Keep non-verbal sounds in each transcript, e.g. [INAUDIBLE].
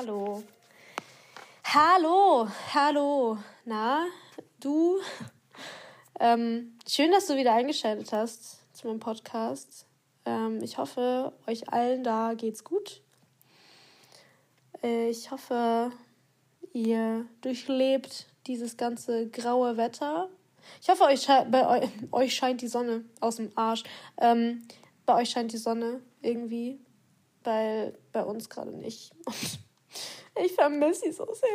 Hallo. Hallo, hallo. Na, du? Ähm, schön, dass du wieder eingeschaltet hast zu meinem Podcast. Ähm, ich hoffe, euch allen da geht's gut. Äh, ich hoffe, ihr durchlebt dieses ganze graue Wetter. Ich hoffe, euch, bei euch scheint die Sonne aus dem Arsch. Ähm, bei euch scheint die Sonne irgendwie, weil bei uns gerade nicht. [LAUGHS] ich vermisse sie so sehr.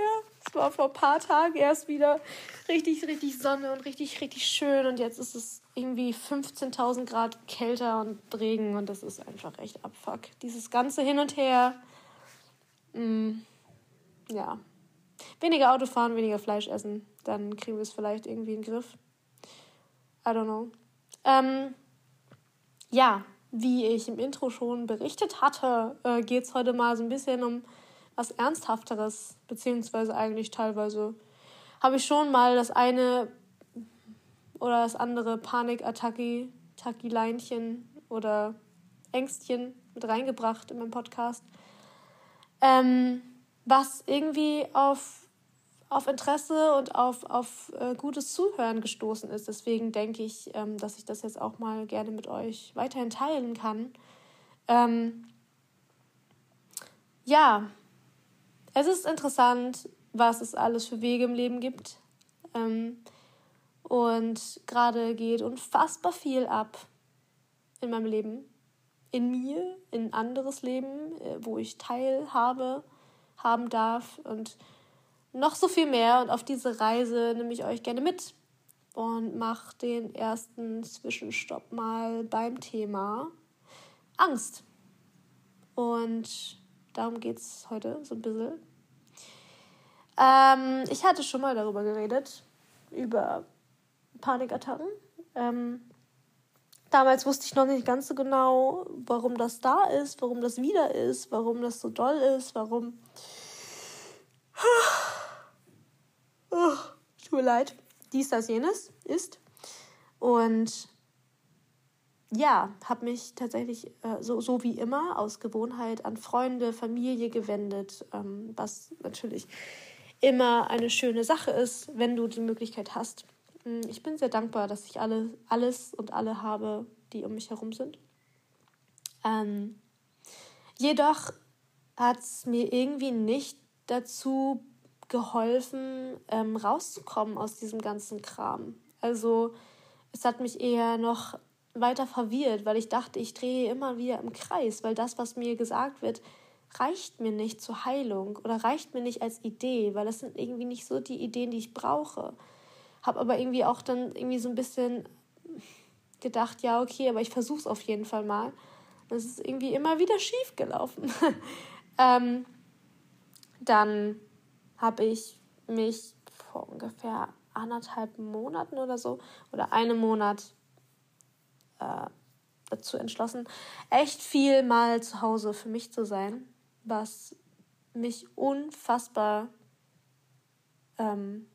Es war vor ein paar Tagen erst wieder richtig, richtig Sonne und richtig, richtig schön. Und jetzt ist es irgendwie 15.000 Grad kälter und Regen. Und das ist einfach echt abfuck. Dieses ganze Hin und Her. Mm, ja. Weniger Auto fahren, weniger Fleisch essen. Dann kriegen wir es vielleicht irgendwie in den Griff. I don't know. Ähm, ja, wie ich im Intro schon berichtet hatte, äh, geht es heute mal so ein bisschen um was Ernsthafteres, beziehungsweise eigentlich teilweise habe ich schon mal das eine oder das andere Panikattacke, Tacki-Leinchen oder Ängstchen mit reingebracht in meinen Podcast, ähm, was irgendwie auf auf Interesse und auf, auf äh, gutes Zuhören gestoßen ist. Deswegen denke ich, ähm, dass ich das jetzt auch mal gerne mit euch weiterhin teilen kann. Ähm, ja, es ist interessant, was es alles für Wege im Leben gibt. Ähm, und gerade geht unfassbar viel ab in meinem Leben, in mir, in anderes Leben, äh, wo ich teilhabe, haben darf. Und noch so viel mehr. Und auf diese Reise nehme ich euch gerne mit und mache den ersten Zwischenstopp mal beim Thema Angst. Und darum geht es heute so ein bisschen. Ähm, ich hatte schon mal darüber geredet, über Panikattacken. Ähm, damals wusste ich noch nicht ganz so genau, warum das da ist, warum das wieder ist, warum das so doll ist, warum [SIGHS] oh, tut mir leid, dies, das, jenes ist. Und ja, habe mich tatsächlich äh, so, so wie immer aus Gewohnheit an Freunde, Familie gewendet, ähm, was natürlich immer eine schöne Sache ist, wenn du die Möglichkeit hast. Hm, ich bin sehr dankbar, dass ich alle, alles und alle habe, die um mich herum sind. Ähm, jedoch hat es mir irgendwie nicht dazu geholfen, ähm, rauszukommen aus diesem ganzen Kram. Also es hat mich eher noch weiter verwirrt, weil ich dachte, ich drehe immer wieder im Kreis, weil das, was mir gesagt wird, reicht mir nicht zur Heilung oder reicht mir nicht als Idee, weil das sind irgendwie nicht so die Ideen, die ich brauche. Habe aber irgendwie auch dann irgendwie so ein bisschen gedacht, ja, okay, aber ich versuche es auf jeden Fall mal. Das ist irgendwie immer wieder schief gelaufen. [LAUGHS] ähm, dann habe ich mich vor ungefähr anderthalb Monaten oder so oder einem Monat äh, dazu entschlossen, echt viel mal zu Hause für mich zu sein, was mich unfassbar, ähm,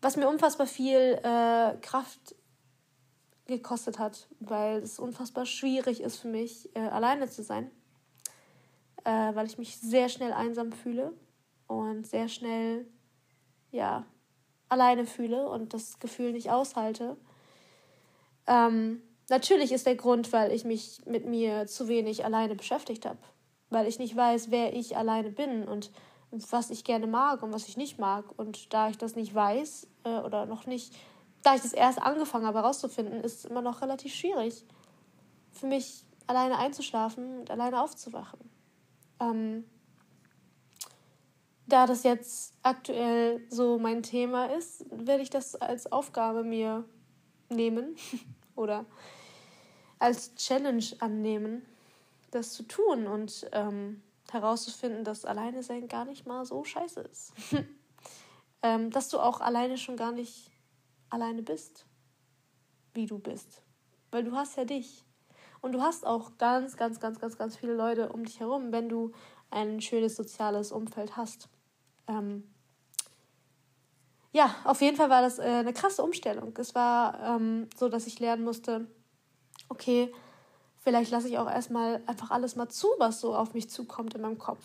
was mir unfassbar viel äh, Kraft gekostet hat, weil es unfassbar schwierig ist für mich, äh, alleine zu sein äh, weil ich mich sehr schnell einsam fühle und sehr schnell, ja, alleine fühle und das Gefühl nicht aushalte. Ähm, natürlich ist der Grund, weil ich mich mit mir zu wenig alleine beschäftigt habe, weil ich nicht weiß, wer ich alleine bin und was ich gerne mag und was ich nicht mag. Und da ich das nicht weiß äh, oder noch nicht, da ich das erst angefangen habe herauszufinden, ist es immer noch relativ schwierig für mich alleine einzuschlafen und alleine aufzuwachen. Ähm, da das jetzt aktuell so mein Thema ist, werde ich das als Aufgabe mir nehmen [LAUGHS] oder als Challenge annehmen, das zu tun und ähm, herauszufinden, dass alleine sein gar nicht mal so scheiße ist. [LAUGHS] ähm, dass du auch alleine schon gar nicht alleine bist, wie du bist. Weil du hast ja dich. Und du hast auch ganz, ganz, ganz, ganz, ganz viele Leute um dich herum, wenn du ein schönes soziales Umfeld hast. Ähm ja, auf jeden Fall war das äh, eine krasse Umstellung. Es war ähm, so, dass ich lernen musste, okay, vielleicht lasse ich auch erstmal einfach alles mal zu, was so auf mich zukommt in meinem Kopf.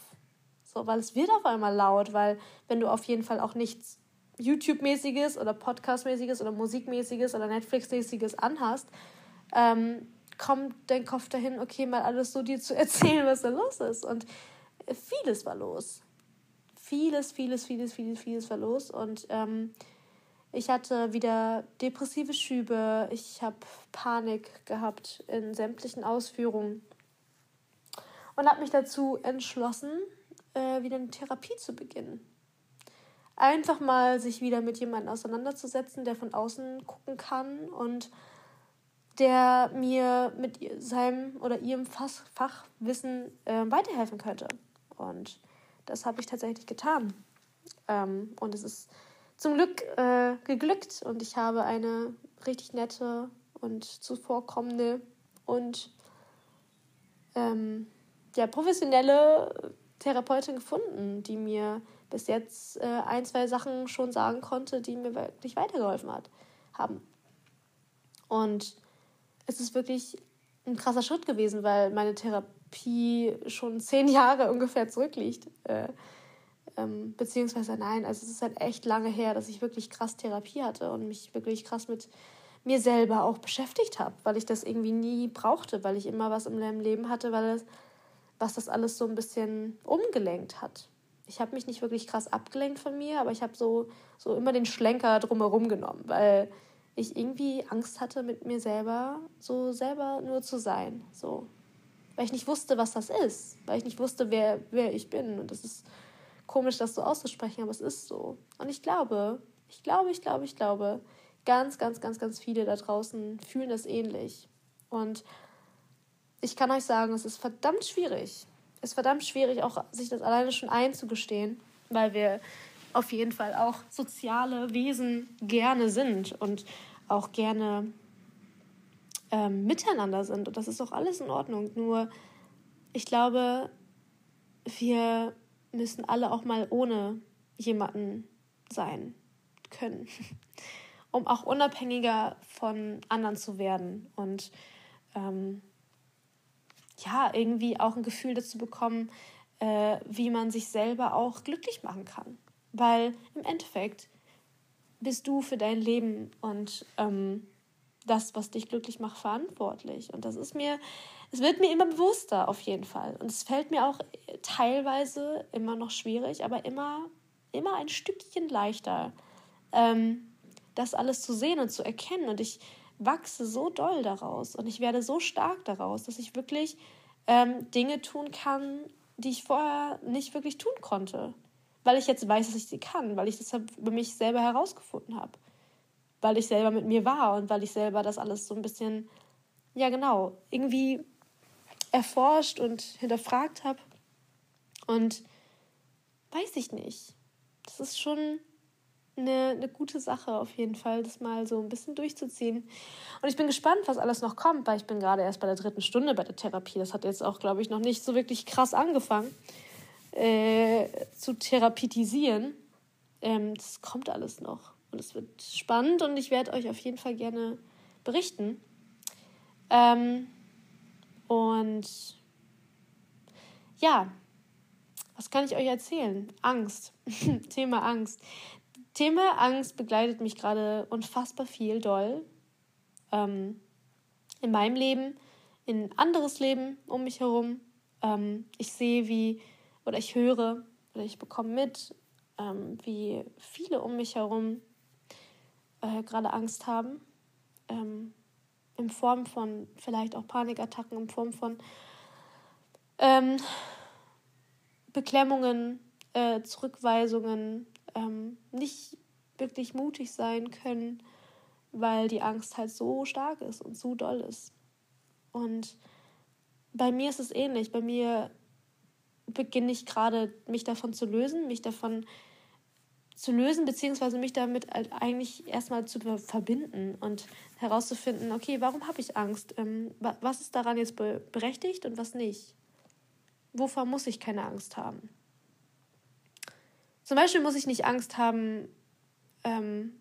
So, weil es wird auf einmal laut, weil wenn du auf jeden Fall auch nichts YouTube-mäßiges oder Podcast-mäßiges oder Musikmäßiges oder Netflix-mäßiges anhast, ähm, kommt dein Kopf dahin, okay, mal alles so dir zu [LAUGHS] erzählen, was da los ist. Und vieles war los. Vieles, vieles, vieles, vieles, vieles war los. Und ähm, ich hatte wieder depressive Schübe. Ich habe Panik gehabt in sämtlichen Ausführungen. Und habe mich dazu entschlossen, äh, wieder eine Therapie zu beginnen. Einfach mal sich wieder mit jemandem auseinanderzusetzen, der von außen gucken kann und der mir mit seinem oder ihrem Fachwissen äh, weiterhelfen könnte. Und das habe ich tatsächlich getan. Ähm, und es ist zum Glück äh, geglückt und ich habe eine richtig nette und zuvorkommende und ähm, ja, professionelle Therapeutin gefunden, die mir bis jetzt äh, ein, zwei Sachen schon sagen konnte, die mir wirklich weitergeholfen hat, haben. Und es ist wirklich ein krasser Schritt gewesen, weil meine Therapie schon zehn Jahre ungefähr zurückliegt. Äh, ähm, beziehungsweise nein, also es ist halt echt lange her, dass ich wirklich krass Therapie hatte und mich wirklich krass mit mir selber auch beschäftigt habe, weil ich das irgendwie nie brauchte, weil ich immer was im Leben hatte, weil es, was das alles so ein bisschen umgelenkt hat. Ich habe mich nicht wirklich krass abgelenkt von mir, aber ich habe so, so immer den Schlenker drumherum genommen, weil ich irgendwie Angst hatte, mit mir selber so selber nur zu sein. So. Weil ich nicht wusste, was das ist. Weil ich nicht wusste, wer, wer ich bin. Und das ist komisch, das so auszusprechen, aber es ist so. Und ich glaube, ich glaube, ich glaube, ich glaube, ganz, ganz, ganz, ganz viele da draußen fühlen das ähnlich. Und ich kann euch sagen, es ist verdammt schwierig. Es ist verdammt schwierig, auch sich das alleine schon einzugestehen, weil wir auf jeden Fall auch soziale Wesen gerne sind und auch gerne ähm, miteinander sind. Und das ist auch alles in Ordnung. Nur ich glaube, wir müssen alle auch mal ohne jemanden sein können, [LAUGHS] um auch unabhängiger von anderen zu werden und ähm, ja, irgendwie auch ein Gefühl dazu bekommen, äh, wie man sich selber auch glücklich machen kann. Weil im Endeffekt bist du für dein Leben und ähm, das, was dich glücklich macht, verantwortlich. Und das ist mir es wird mir immer bewusster auf jeden Fall. Und es fällt mir auch teilweise immer noch schwierig, aber immer, immer ein Stückchen leichter, ähm, das alles zu sehen und zu erkennen. Und ich wachse so doll daraus und ich werde so stark daraus, dass ich wirklich ähm, Dinge tun kann, die ich vorher nicht wirklich tun konnte. Weil ich jetzt weiß, dass ich sie kann, weil ich das über mich selber herausgefunden habe. Weil ich selber mit mir war und weil ich selber das alles so ein bisschen, ja genau, irgendwie erforscht und hinterfragt habe. Und weiß ich nicht. Das ist schon eine, eine gute Sache auf jeden Fall, das mal so ein bisschen durchzuziehen. Und ich bin gespannt, was alles noch kommt, weil ich bin gerade erst bei der dritten Stunde bei der Therapie. Das hat jetzt auch, glaube ich, noch nicht so wirklich krass angefangen äh, zu therapeutisieren. Ähm, das kommt alles noch. Und es wird spannend und ich werde euch auf jeden Fall gerne berichten. Ähm, und ja, was kann ich euch erzählen? Angst. [LAUGHS] Thema Angst. Thema Angst begleitet mich gerade unfassbar viel, doll. Ähm, in meinem Leben, in anderes Leben um mich herum. Ähm, ich sehe, wie, oder ich höre, oder ich bekomme mit, ähm, wie viele um mich herum äh, gerade Angst haben. Ähm, in Form von vielleicht auch Panikattacken, in Form von ähm, Beklemmungen, äh, Zurückweisungen, ähm, nicht wirklich mutig sein können, weil die Angst halt so stark ist und so doll ist. Und bei mir ist es ähnlich. Bei mir beginne ich gerade, mich davon zu lösen, mich davon zu lösen, beziehungsweise mich damit eigentlich erstmal zu verbinden und herauszufinden, okay, warum habe ich Angst? Ähm, was ist daran jetzt berechtigt und was nicht? Wovor muss ich keine Angst haben? Zum Beispiel muss ich nicht Angst haben, ähm,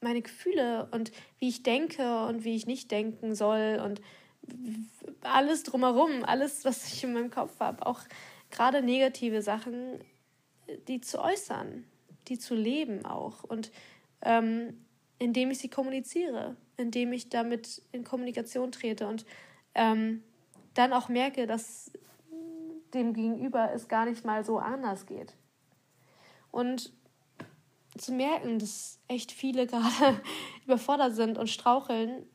meine Gefühle und wie ich denke und wie ich nicht denken soll und alles drumherum, alles, was ich in meinem Kopf habe, auch gerade negative Sachen, die zu äußern, die zu leben auch. Und ähm, indem ich sie kommuniziere, indem ich damit in Kommunikation trete und ähm, dann auch merke, dass dem Gegenüber es gar nicht mal so anders geht. Und zu merken, dass echt viele [LAUGHS] gerade überfordert sind und straucheln,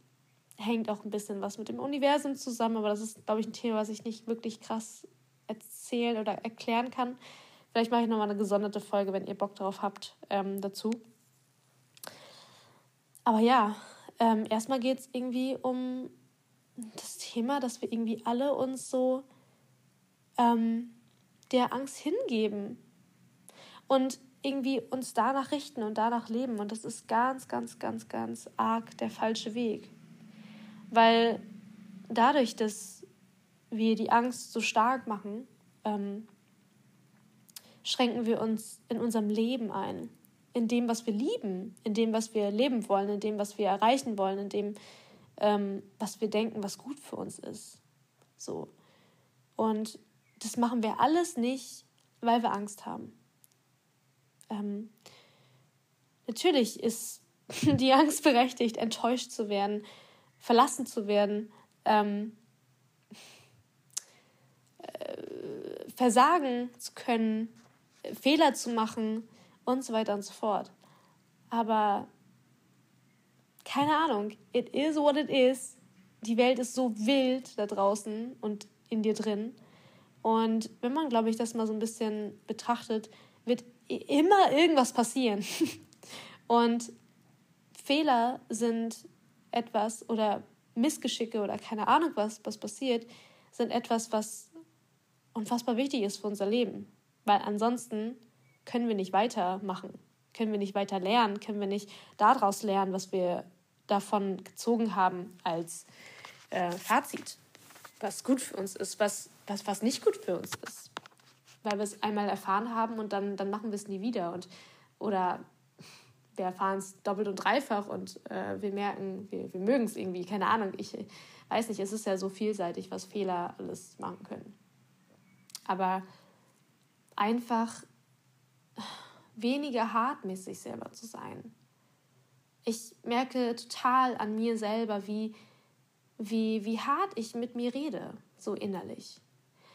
hängt auch ein bisschen was mit dem Universum zusammen, aber das ist, glaube ich, ein Thema, was ich nicht wirklich krass erzählen oder erklären kann. Vielleicht mache ich nochmal eine gesonderte Folge, wenn ihr Bock darauf habt, ähm, dazu. Aber ja, ähm, erstmal geht es irgendwie um das Thema, dass wir irgendwie alle uns so ähm, der Angst hingeben und irgendwie uns danach richten und danach leben. Und das ist ganz, ganz, ganz, ganz arg der falsche Weg. Weil dadurch, dass wir die Angst so stark machen, ähm, schränken wir uns in unserem Leben ein. In dem, was wir lieben, in dem, was wir leben wollen, in dem, was wir erreichen wollen, in dem, ähm, was wir denken, was gut für uns ist. So. Und das machen wir alles nicht, weil wir Angst haben. Ähm, natürlich ist [LAUGHS] die Angst berechtigt, enttäuscht zu werden, verlassen zu werden, ähm, äh, versagen zu können, Fehler zu machen und so weiter und so fort. Aber keine Ahnung, it is what it is. Die Welt ist so wild da draußen und in dir drin. Und wenn man, glaube ich, das mal so ein bisschen betrachtet, wird immer irgendwas passieren. [LAUGHS] und Fehler sind etwas oder Missgeschicke oder keine Ahnung was, was passiert, sind etwas, was unfassbar wichtig ist für unser Leben. Weil ansonsten können wir nicht weitermachen, können wir nicht weiter lernen, können wir nicht daraus lernen, was wir davon gezogen haben als äh, Fazit, was gut für uns ist, was, was, was nicht gut für uns ist. Weil wir es einmal erfahren haben und dann, dann machen wir es nie wieder. Und, oder wir erfahren es doppelt und dreifach und äh, wir merken, wir, wir mögen es irgendwie, keine Ahnung. Ich weiß nicht, es ist ja so vielseitig, was Fehler alles machen können. Aber einfach weniger hart mit sich selber zu sein. Ich merke total an mir selber, wie, wie, wie hart ich mit mir rede, so innerlich.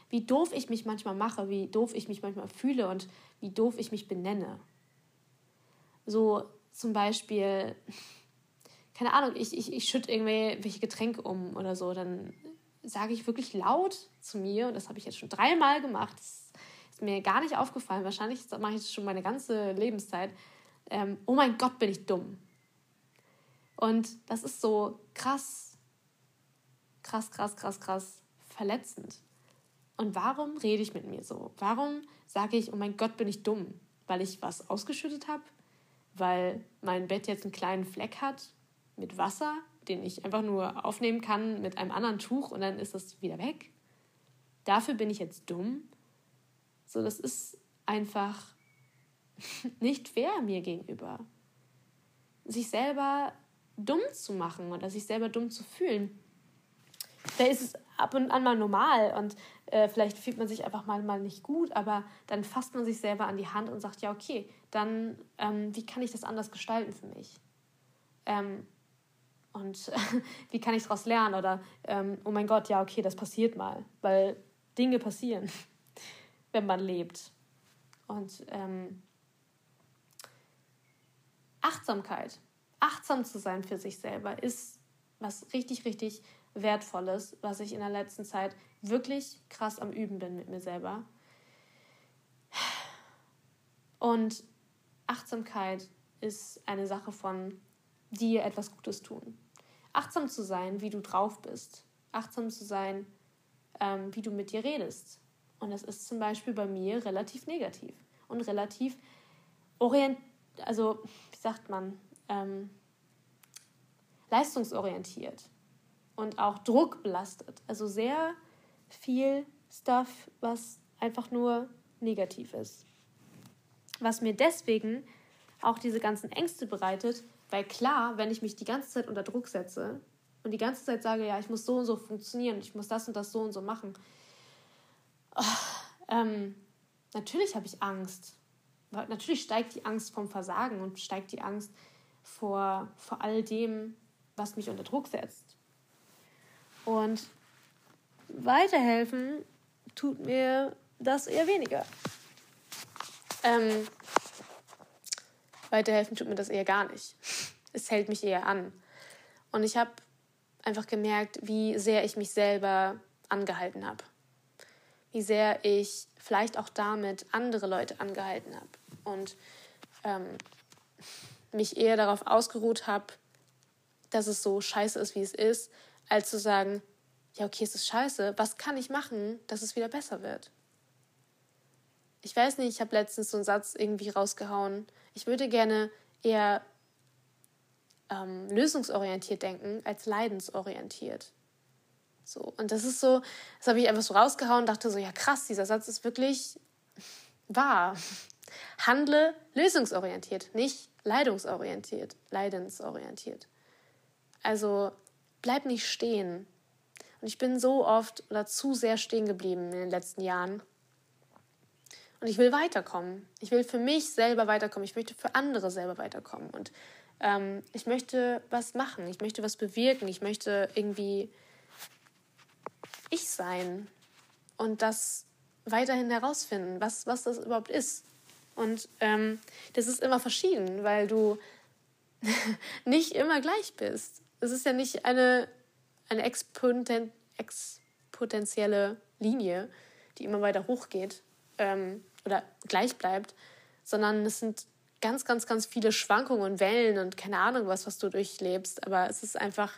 Wie doof ich mich manchmal mache, wie doof ich mich manchmal fühle und wie doof ich mich benenne. So zum Beispiel, [LAUGHS] keine Ahnung, ich, ich, ich schütte irgendwelche Getränke um oder so, dann sage ich wirklich laut zu mir, und das habe ich jetzt schon dreimal gemacht, das mir gar nicht aufgefallen, wahrscheinlich mache ich das schon meine ganze Lebenszeit, ähm, oh mein Gott, bin ich dumm. Und das ist so krass, krass, krass, krass, krass verletzend. Und warum rede ich mit mir so? Warum sage ich, oh mein Gott, bin ich dumm? Weil ich was ausgeschüttet habe? Weil mein Bett jetzt einen kleinen Fleck hat mit Wasser? den ich einfach nur aufnehmen kann mit einem anderen Tuch und dann ist das wieder weg. Dafür bin ich jetzt dumm. So, das ist einfach [LAUGHS] nicht fair mir gegenüber. Sich selber dumm zu machen oder sich selber dumm zu fühlen. Da ist es ab und an mal normal und äh, vielleicht fühlt man sich einfach mal, mal nicht gut, aber dann fasst man sich selber an die Hand und sagt, ja, okay, dann ähm, wie kann ich das anders gestalten für mich? Ähm, und [LAUGHS] wie kann ich daraus lernen? Oder, ähm, oh mein Gott, ja, okay, das passiert mal. Weil Dinge passieren, wenn man lebt. Und ähm, Achtsamkeit, achtsam zu sein für sich selber, ist was richtig, richtig Wertvolles, was ich in der letzten Zeit wirklich krass am Üben bin mit mir selber. Und Achtsamkeit ist eine Sache von dir etwas Gutes tun. Achtsam zu sein, wie du drauf bist. Achtsam zu sein, ähm, wie du mit dir redest. Und das ist zum Beispiel bei mir relativ negativ und relativ orient, also wie sagt man, ähm, leistungsorientiert und auch druckbelastet. Also sehr viel Stuff, was einfach nur negativ ist. Was mir deswegen auch diese ganzen Ängste bereitet, weil klar, wenn ich mich die ganze Zeit unter Druck setze, und die ganze Zeit sage, ja, ich muss so und so funktionieren, ich muss das und das so und so machen, oh, ähm, natürlich habe ich Angst. Natürlich steigt die Angst vom Versagen und steigt die Angst vor, vor all dem, was mich unter Druck setzt. Und weiterhelfen tut mir das eher weniger. Ähm, weiterhelfen tut mir das eher gar nicht. Es hält mich eher an. Und ich habe einfach gemerkt, wie sehr ich mich selber angehalten habe. Wie sehr ich vielleicht auch damit andere Leute angehalten habe. Und ähm, mich eher darauf ausgeruht habe, dass es so scheiße ist, wie es ist, als zu sagen, ja, okay, es ist scheiße, was kann ich machen, dass es wieder besser wird? Ich weiß nicht, ich habe letztens so einen Satz irgendwie rausgehauen. Ich würde gerne eher ähm, lösungsorientiert denken als leidensorientiert. So, und das ist so, das habe ich einfach so rausgehauen und dachte so, ja krass, dieser Satz ist wirklich wahr. [LAUGHS] Handle lösungsorientiert, nicht leidungsorientiert, leidensorientiert. Also bleib nicht stehen. Und ich bin so oft oder zu sehr stehen geblieben in den letzten Jahren. Und ich will weiterkommen. Ich will für mich selber weiterkommen. Ich möchte für andere selber weiterkommen. Und ähm, ich möchte was machen. Ich möchte was bewirken. Ich möchte irgendwie ich sein. Und das weiterhin herausfinden, was, was das überhaupt ist. Und ähm, das ist immer verschieden, weil du [LAUGHS] nicht immer gleich bist. Es ist ja nicht eine, eine exponen exponentielle Linie, die immer weiter hochgeht ähm, oder gleich bleibt, sondern es sind ganz, ganz, ganz viele Schwankungen und Wellen und keine Ahnung was, was du durchlebst. Aber es ist einfach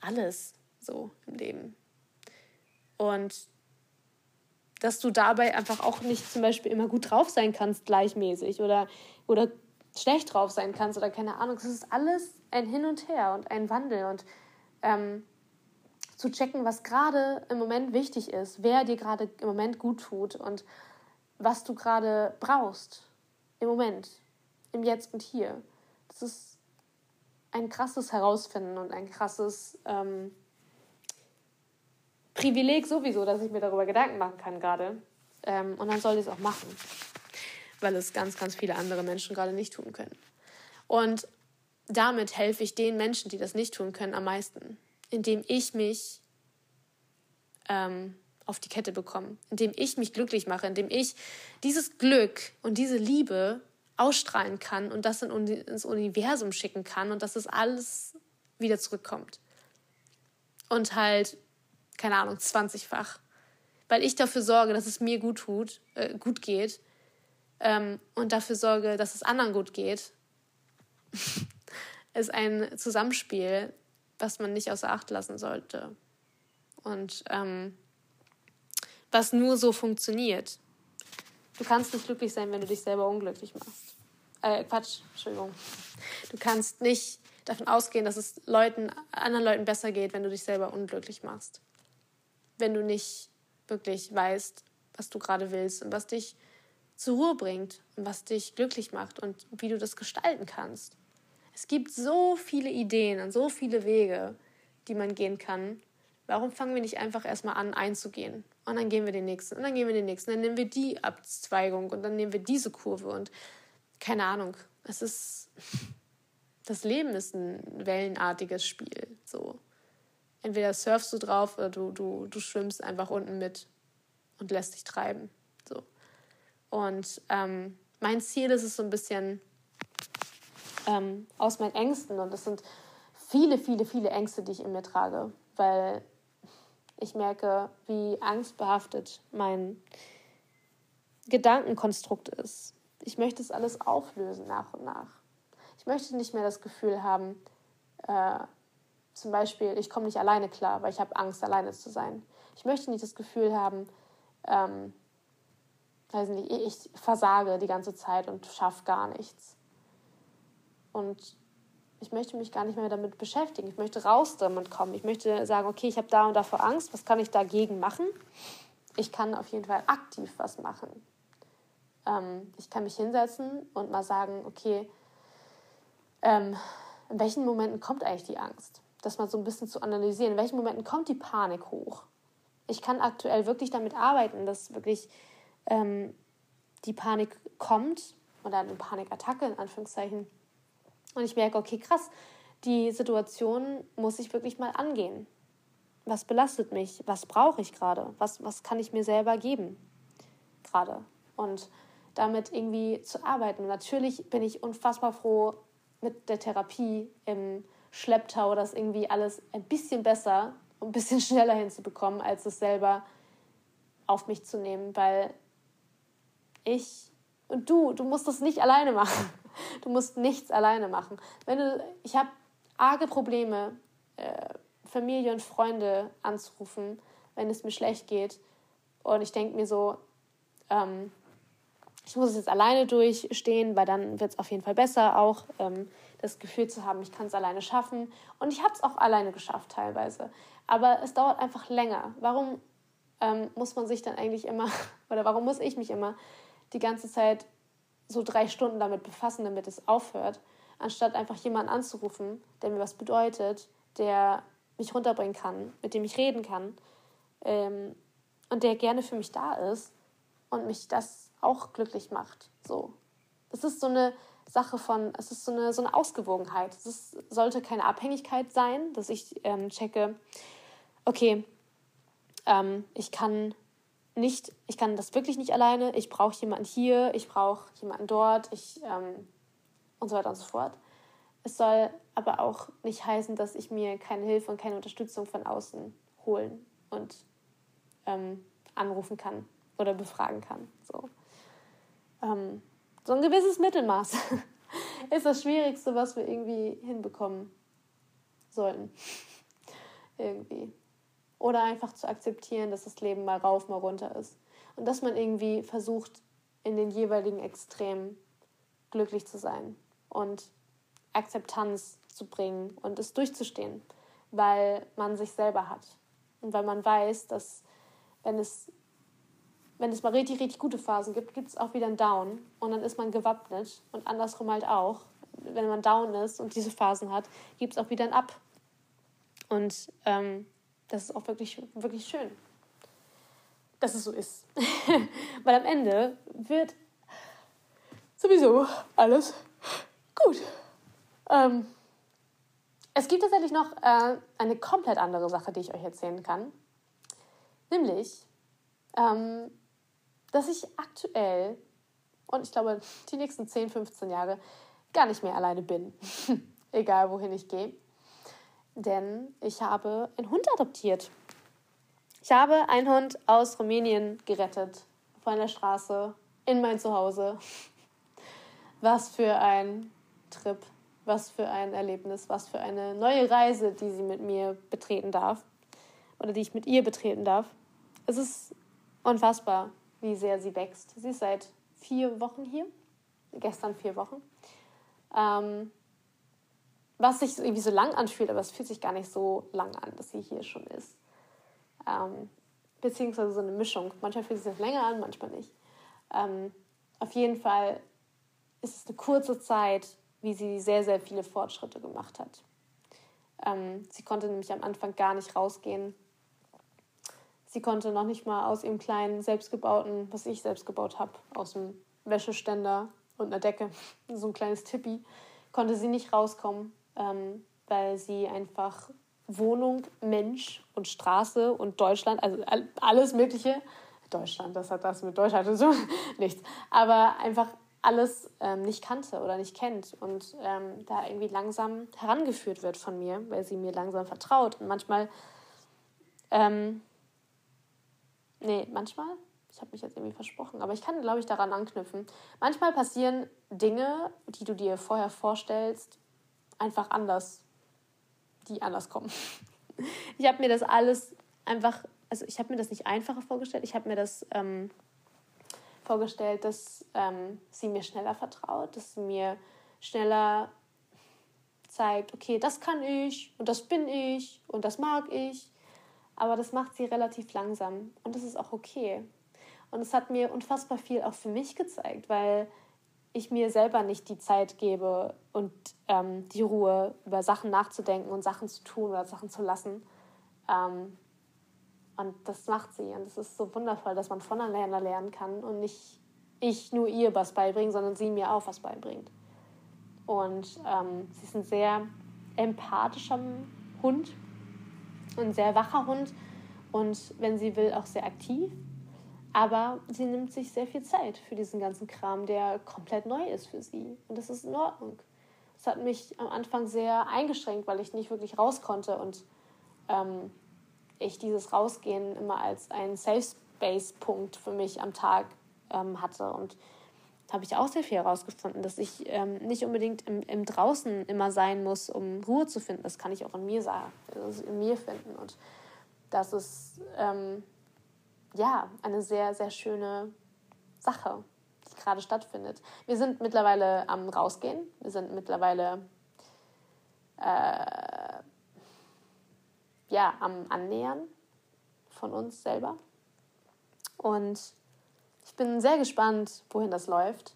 alles so im Leben. Und dass du dabei einfach auch nicht zum Beispiel immer gut drauf sein kannst, gleichmäßig oder, oder schlecht drauf sein kannst oder keine Ahnung. Es ist alles ein Hin und Her und ein Wandel und ähm, zu checken, was gerade im Moment wichtig ist, wer dir gerade im Moment gut tut und was du gerade brauchst im Moment, im Jetzt und Hier. Das ist ein krasses Herausfinden und ein krasses ähm, Privileg sowieso, dass ich mir darüber Gedanken machen kann gerade. Ähm, und dann soll ich es auch machen, weil es ganz, ganz viele andere Menschen gerade nicht tun können. Und damit helfe ich den Menschen, die das nicht tun können, am meisten, indem ich mich ähm, auf die Kette bekomme, indem ich mich glücklich mache, indem ich dieses Glück und diese Liebe ausstrahlen kann und das in, ins Universum schicken kann und dass es alles wieder zurückkommt. Und halt keine Ahnung, 20-fach. Weil ich dafür sorge, dass es mir gut tut, äh, gut geht ähm, und dafür sorge, dass es anderen gut geht, [LAUGHS] ist ein Zusammenspiel, was man nicht außer Acht lassen sollte. Und ähm, was nur so funktioniert. Du kannst nicht glücklich sein, wenn du dich selber unglücklich machst. Äh, Quatsch, Entschuldigung. Du kannst nicht davon ausgehen, dass es Leuten, anderen Leuten besser geht, wenn du dich selber unglücklich machst wenn du nicht wirklich weißt, was du gerade willst und was dich zur Ruhe bringt und was dich glücklich macht und wie du das gestalten kannst. Es gibt so viele Ideen und so viele Wege, die man gehen kann. Warum fangen wir nicht einfach erstmal an einzugehen? Und dann gehen wir den nächsten und dann gehen wir den nächsten. Dann nehmen wir die Abzweigung und dann nehmen wir diese Kurve und keine Ahnung. Es ist. Das Leben ist ein wellenartiges Spiel. So entweder surfst du drauf oder du, du, du schwimmst einfach unten mit und lässt dich treiben. So. Und ähm, mein Ziel ist es so ein bisschen ähm, aus meinen Ängsten und das sind viele, viele, viele Ängste, die ich in mir trage, weil ich merke, wie angstbehaftet mein Gedankenkonstrukt ist. Ich möchte es alles auflösen nach und nach. Ich möchte nicht mehr das Gefühl haben, äh, zum Beispiel, ich komme nicht alleine klar, weil ich habe Angst, alleine zu sein. Ich möchte nicht das Gefühl haben, ähm, weiß nicht, ich versage die ganze Zeit und schaffe gar nichts. Und ich möchte mich gar nicht mehr damit beschäftigen. Ich möchte raus damit kommen. Ich möchte sagen, okay, ich habe da und davor Angst. Was kann ich dagegen machen? Ich kann auf jeden Fall aktiv was machen. Ähm, ich kann mich hinsetzen und mal sagen, okay, ähm, in welchen Momenten kommt eigentlich die Angst? Das mal so ein bisschen zu analysieren. In welchen Momenten kommt die Panik hoch? Ich kann aktuell wirklich damit arbeiten, dass wirklich ähm, die Panik kommt oder eine Panikattacke in Anführungszeichen. Und ich merke, okay, krass, die Situation muss ich wirklich mal angehen. Was belastet mich? Was brauche ich gerade? Was, was kann ich mir selber geben? Gerade. Und damit irgendwie zu arbeiten. natürlich bin ich unfassbar froh mit der Therapie im Schlepptau, das irgendwie alles ein bisschen besser und ein bisschen [LAUGHS] schneller hinzubekommen, als es selber auf mich zu nehmen, weil ich und du, du musst das nicht alleine machen. [LAUGHS] Du musst nichts alleine machen. Wenn du, ich habe arge Probleme, äh, Familie und Freunde anzurufen, wenn es mir schlecht geht. Und ich denke mir so, ähm, ich muss es jetzt alleine durchstehen, weil dann wird es auf jeden Fall besser, auch ähm, das Gefühl zu haben, ich kann es alleine schaffen. Und ich habe es auch alleine geschafft teilweise. Aber es dauert einfach länger. Warum ähm, muss man sich dann eigentlich immer, [LAUGHS] oder warum muss ich mich immer die ganze Zeit so drei Stunden damit befassen, damit es aufhört, anstatt einfach jemanden anzurufen, der mir was bedeutet, der mich runterbringen kann, mit dem ich reden kann ähm, und der gerne für mich da ist und mich das auch glücklich macht. So. Es ist so eine Sache von, es ist so eine, so eine Ausgewogenheit. Es sollte keine Abhängigkeit sein, dass ich ähm, checke, okay, ähm, ich kann nicht, ich kann das wirklich nicht alleine, ich brauche jemanden hier, ich brauche jemanden dort, ich ähm, und so weiter und so fort. Es soll aber auch nicht heißen, dass ich mir keine Hilfe und keine Unterstützung von außen holen und ähm, anrufen kann oder befragen kann. So, ähm, so ein gewisses Mittelmaß [LAUGHS] ist das Schwierigste, was wir irgendwie hinbekommen sollten. irgendwie. Oder einfach zu akzeptieren, dass das Leben mal rauf, mal runter ist. Und dass man irgendwie versucht, in den jeweiligen Extremen glücklich zu sein und Akzeptanz zu bringen und es durchzustehen, weil man sich selber hat. Und weil man weiß, dass wenn es, wenn es mal richtig, richtig gute Phasen gibt, gibt es auch wieder einen Down und dann ist man gewappnet und andersrum halt auch. Wenn man down ist und diese Phasen hat, gibt es auch wieder ein Up. Und ähm, das ist auch wirklich, wirklich schön, dass es so ist. [LAUGHS] Weil am Ende wird sowieso alles gut. Ähm, es gibt tatsächlich noch äh, eine komplett andere Sache, die ich euch erzählen kann. Nämlich, ähm, dass ich aktuell und ich glaube die nächsten 10, 15 Jahre gar nicht mehr alleine bin. [LAUGHS] Egal wohin ich gehe denn ich habe einen Hund adoptiert. Ich habe einen Hund aus Rumänien gerettet, von der Straße in mein Zuhause. [LAUGHS] Was für ein Trip, was für ein Erlebnis, was für eine neue Reise, die sie mit mir betreten darf oder die ich mit ihr betreten darf. Es ist unfassbar, wie sehr sie wächst. Sie ist seit vier Wochen hier, gestern vier Wochen. Ähm, was sich irgendwie so lang anfühlt, aber es fühlt sich gar nicht so lang an, dass sie hier schon ist. Ähm, beziehungsweise so eine Mischung. Manchmal fühlt sich länger an, manchmal nicht. Ähm, auf jeden Fall ist es eine kurze Zeit, wie sie sehr, sehr viele Fortschritte gemacht hat. Ähm, sie konnte nämlich am Anfang gar nicht rausgehen. Sie konnte noch nicht mal aus ihrem kleinen selbstgebauten, was ich selbst gebaut habe, aus dem Wäscheständer und einer Decke, [LAUGHS] so ein kleines Tippi, konnte sie nicht rauskommen ähm, weil sie einfach Wohnung, Mensch und Straße und Deutschland, also alles Mögliche, Deutschland, das hat das mit Deutschland und so, [LAUGHS] nichts, aber einfach alles ähm, nicht kannte oder nicht kennt und ähm, da irgendwie langsam herangeführt wird von mir, weil sie mir langsam vertraut und manchmal, ähm, nee, manchmal, ich habe mich jetzt irgendwie versprochen, aber ich kann, glaube ich, daran anknüpfen. Manchmal passieren Dinge, die du dir vorher vorstellst, einfach anders, die anders kommen. [LAUGHS] Ich habe mir das alles einfach, also ich habe mir das nicht einfacher vorgestellt, ich habe mir das ähm, vorgestellt, dass ähm, sie mir schneller vertraut, dass sie mir schneller zeigt, okay, das kann ich und das bin ich und das mag ich. Aber das macht sie relativ langsam und das ist auch okay. Und es hat mir unfassbar viel auch für mich gezeigt, weil ich mir selber nicht die Zeit gebe und ähm, die Ruhe, über Sachen nachzudenken und Sachen zu tun oder Sachen zu lassen. Ähm, und das macht sie. Und es ist so wundervoll, dass man voneinander lernen kann und nicht ich nur ihr was beibringe, sondern sie mir auch was beibringt. Und ähm, sie ist ein sehr empathischer Hund, ein sehr wacher Hund und wenn sie will, auch sehr aktiv. Aber sie nimmt sich sehr viel Zeit für diesen ganzen Kram, der komplett neu ist für sie. Und das ist in Ordnung. Das hat mich am Anfang sehr eingeschränkt, weil ich nicht wirklich raus konnte und ähm, ich dieses Rausgehen immer als einen Safe Space-Punkt für mich am Tag ähm, hatte. Und habe ich auch sehr viel herausgefunden, dass ich ähm, nicht unbedingt im, im Draußen immer sein muss, um Ruhe zu finden. Das kann ich auch in mir sagen, also in mir finden. Und das ist ähm, ja eine sehr, sehr schöne Sache, die gerade stattfindet. Wir sind mittlerweile am Rausgehen. Wir sind mittlerweile äh, ja, am Annähern von uns selber. Und ich bin sehr gespannt, wohin das läuft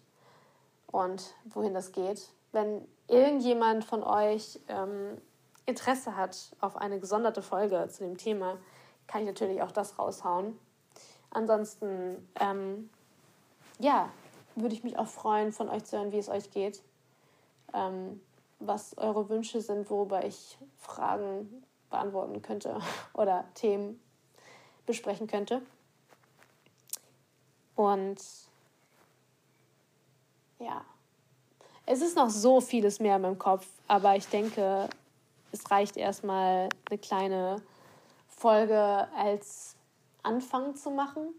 und wohin das geht. Wenn irgendjemand von euch ähm, Interesse hat auf eine gesonderte Folge zu dem Thema, kann ich natürlich auch das raushauen. Ansonsten, ähm, ja, würde ich mich auch freuen, von euch zu hören, wie es euch geht, ähm, was eure Wünsche sind, worüber ich Fragen beantworten könnte [LAUGHS] oder Themen besprechen könnte. Und ja, es ist noch so vieles mehr in meinem Kopf, aber ich denke, es reicht erstmal eine kleine Folge als Anfang zu machen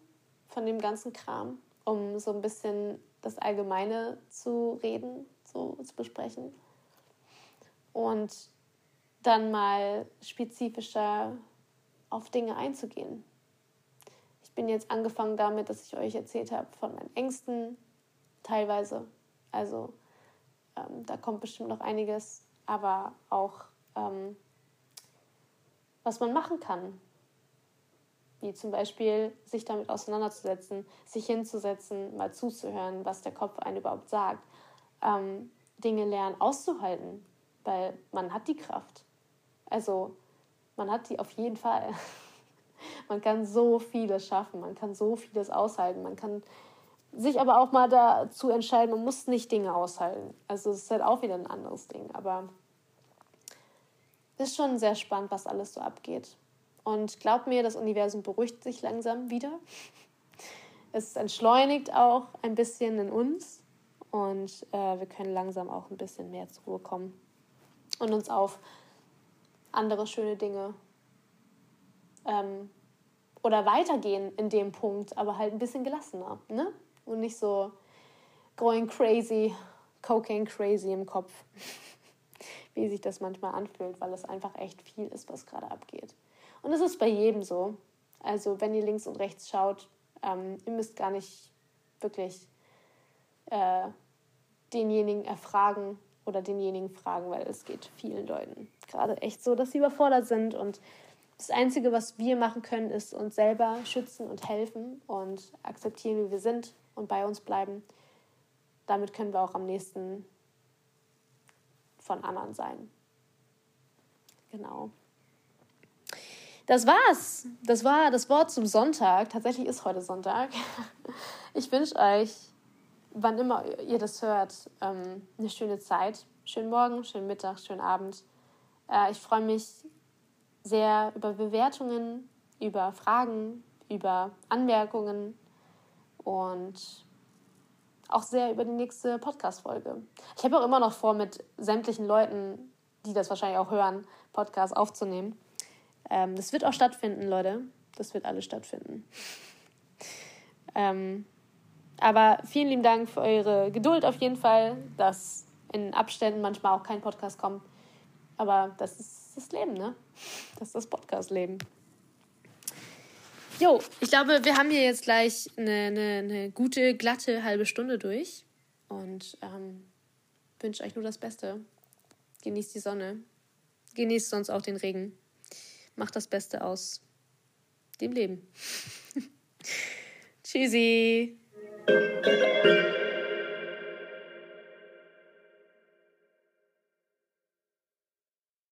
von dem ganzen Kram, um so ein bisschen das Allgemeine zu reden, so zu besprechen. Und dann mal spezifischer auf Dinge einzugehen. Ich bin jetzt angefangen damit, dass ich euch erzählt habe von meinen Ängsten teilweise. Also ähm, da kommt bestimmt noch einiges, aber auch ähm, was man machen kann. Wie zum Beispiel sich damit auseinanderzusetzen, sich hinzusetzen, mal zuzuhören, was der Kopf einen überhaupt sagt. Ähm, Dinge lernen auszuhalten, weil man hat die Kraft. Also man hat die auf jeden Fall. [LAUGHS] Man kann so vieles schaffen, man kann so vieles aushalten, man kann sich aber auch mal dazu entscheiden, man muss nicht Dinge aushalten. Also es ist halt auch wieder ein anderes Ding. Aber es ist schon sehr spannend, was alles so abgeht. Und glaubt mir, das Universum beruhigt sich langsam wieder. Es entschleunigt auch ein bisschen in uns und äh, wir können langsam auch ein bisschen mehr zur Ruhe kommen und uns auf andere schöne Dinge ähm, oder weitergehen in dem Punkt, aber halt ein bisschen gelassener, ne? Und nicht so going crazy, cocaine crazy im Kopf, [LAUGHS] wie sich das manchmal anfühlt, weil es einfach echt viel ist, was gerade abgeht. Und es ist bei jedem so. Also wenn ihr links und rechts schaut, ähm, ihr müsst gar nicht wirklich äh, denjenigen erfragen oder denjenigen fragen, weil es geht vielen Leuten gerade echt so, dass sie überfordert sind und das Einzige, was wir machen können, ist uns selber schützen und helfen und akzeptieren, wie wir sind und bei uns bleiben. Damit können wir auch am nächsten von anderen sein. Genau. Das war's. Das war das Wort zum Sonntag. Tatsächlich ist heute Sonntag. [LAUGHS] Ich wünsche euch, wann immer ihr das hört, ähm, eine schöne Zeit. Schönen Morgen, schönen Mittag, schönen Abend. Äh, ich freue mich sehr über Bewertungen, über Fragen, über Anmerkungen und auch sehr über die nächste Podcast-Folge. Ich habe auch immer noch vor, mit sämtlichen Leuten, die das wahrscheinlich auch hören, Podcasts aufzunehmen. Ähm, das wird auch stattfinden, Leute. Das wird alles stattfinden. ähm, aber vielen lieben Dank für eure Geduld auf jeden Fall, dass in Abständen manchmal auch kein Podcast kommt. Aber das ist das Leben, ne? Das ist das Podcast-Leben. Jo, ich glaube, wir haben hier jetzt gleich eine, eine, eine gute, glatte halbe Stunde durch. Und ähm, wünsche euch nur das Beste. Genießt die Sonne. Genießt sonst auch den Regen. Macht das Beste aus dem Leben. [LAUGHS] Tschüssi.